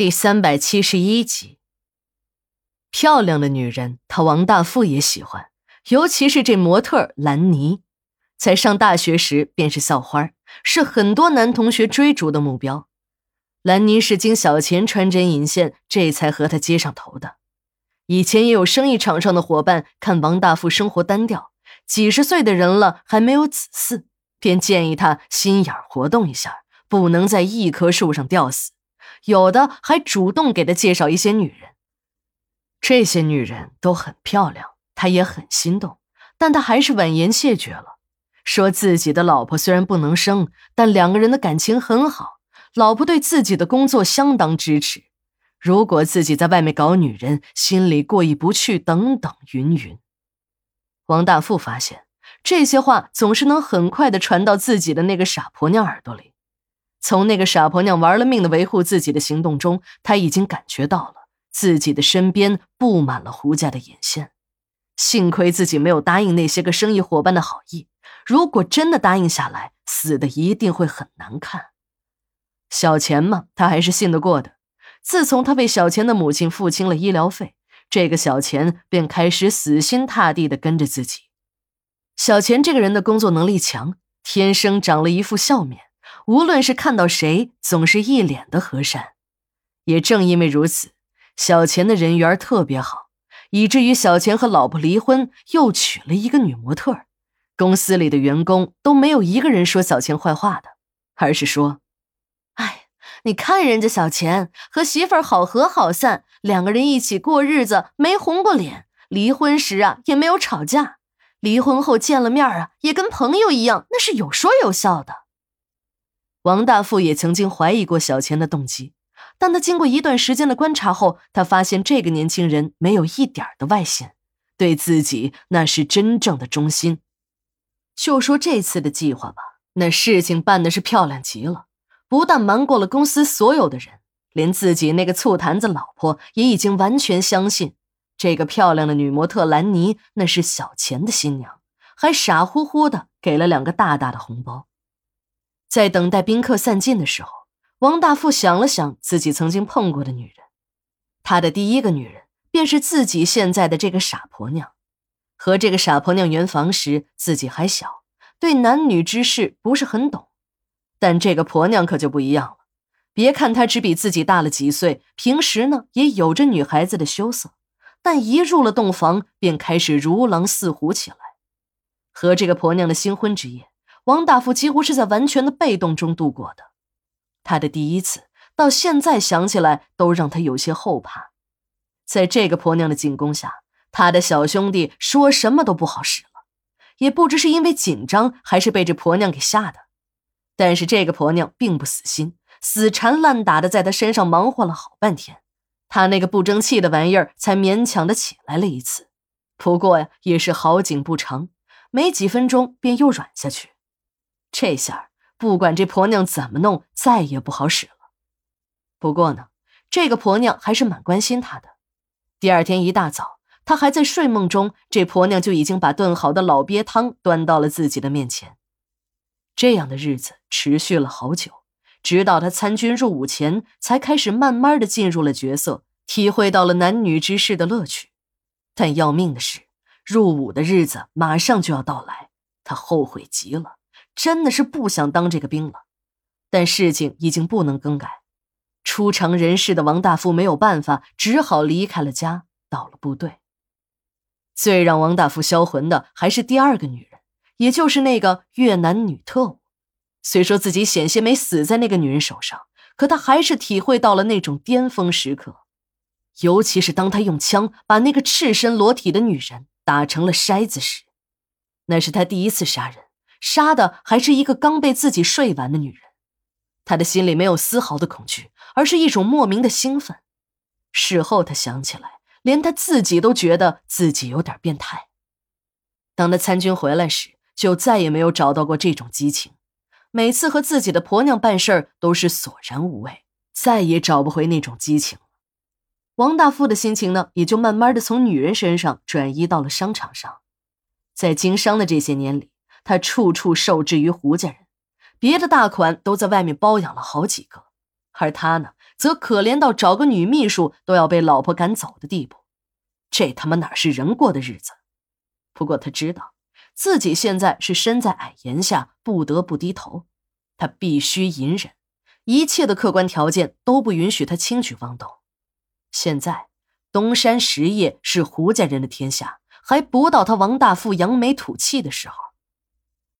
第三百七十一集，漂亮的女人，他王大富也喜欢，尤其是这模特兰妮，在上大学时便是校花，是很多男同学追逐的目标。兰妮是经小钱穿针引线，这才和他接上头的。以前也有生意场上的伙伴看王大富生活单调，几十岁的人了还没有子嗣，便建议他心眼活动一下，不能在一棵树上吊死。有的还主动给他介绍一些女人，这些女人都很漂亮，他也很心动，但他还是婉言谢绝了，说自己的老婆虽然不能生，但两个人的感情很好，老婆对自己的工作相当支持，如果自己在外面搞女人，心里过意不去，等等云云。王大富发现这些话总是能很快的传到自己的那个傻婆娘耳朵里。从那个傻婆娘玩了命的维护自己的行动中，他已经感觉到了自己的身边布满了胡家的眼线。幸亏自己没有答应那些个生意伙伴的好意，如果真的答应下来，死的一定会很难看。小钱嘛，他还是信得过的。自从他为小钱的母亲付清了医疗费，这个小钱便开始死心塌地的跟着自己。小钱这个人的工作能力强，天生长了一副笑面。无论是看到谁，总是一脸的和善。也正因为如此，小钱的人缘特别好，以至于小钱和老婆离婚，又娶了一个女模特。公司里的员工都没有一个人说小钱坏话的，而是说：“哎，你看人家小钱和媳妇儿好合好散，两个人一起过日子，没红过脸。离婚时啊，也没有吵架；离婚后见了面啊，也跟朋友一样，那是有说有笑的。”王大富也曾经怀疑过小钱的动机，但他经过一段时间的观察后，他发现这个年轻人没有一点的外显，对自己那是真正的忠心。就说这次的计划吧，那事情办的是漂亮极了，不但瞒过了公司所有的人，连自己那个醋坛子老婆也已经完全相信，这个漂亮的女模特兰妮那是小钱的新娘，还傻乎乎的给了两个大大的红包。在等待宾客散尽的时候，王大富想了想自己曾经碰过的女人，他的第一个女人便是自己现在的这个傻婆娘。和这个傻婆娘圆房时，自己还小，对男女之事不是很懂。但这个婆娘可就不一样了，别看她只比自己大了几岁，平时呢也有着女孩子的羞涩，但一入了洞房，便开始如狼似虎起来。和这个婆娘的新婚之夜。王大富几乎是在完全的被动中度过的，他的第一次到现在想起来都让他有些后怕。在这个婆娘的进攻下，他的小兄弟说什么都不好使了，也不知是因为紧张还是被这婆娘给吓的。但是这个婆娘并不死心，死缠烂打的在他身上忙活了好半天，他那个不争气的玩意儿才勉强的起来了一次。不过呀，也是好景不长，没几分钟便又软下去。这下不管这婆娘怎么弄，再也不好使了。不过呢，这个婆娘还是蛮关心他的。第二天一大早，他还在睡梦中，这婆娘就已经把炖好的老鳖汤端到了自己的面前。这样的日子持续了好久，直到他参军入伍前，才开始慢慢的进入了角色，体会到了男女之事的乐趣。但要命的是，入伍的日子马上就要到来，他后悔极了。真的是不想当这个兵了，但事情已经不能更改。出城人世的王大富没有办法，只好离开了家，到了部队。最让王大富销魂的还是第二个女人，也就是那个越南女特务。虽说自己险些没死在那个女人手上，可他还是体会到了那种巅峰时刻。尤其是当他用枪把那个赤身裸体的女人打成了筛子时，那是他第一次杀人。杀的还是一个刚被自己睡完的女人，他的心里没有丝毫的恐惧，而是一种莫名的兴奋。事后他想起来，连他自己都觉得自己有点变态。当他参军回来时，就再也没有找到过这种激情。每次和自己的婆娘办事儿都是索然无味，再也找不回那种激情了。王大富的心情呢，也就慢慢的从女人身上转移到了商场上。在经商的这些年里。他处处受制于胡家人，别的大款都在外面包养了好几个，而他呢，则可怜到找个女秘书都要被老婆赶走的地步。这他妈哪是人过的日子？不过他知道自己现在是身在矮檐下，不得不低头。他必须隐忍，一切的客观条件都不允许他轻举妄动。现在东山实业是胡家人的天下，还不到他王大富扬眉吐气的时候。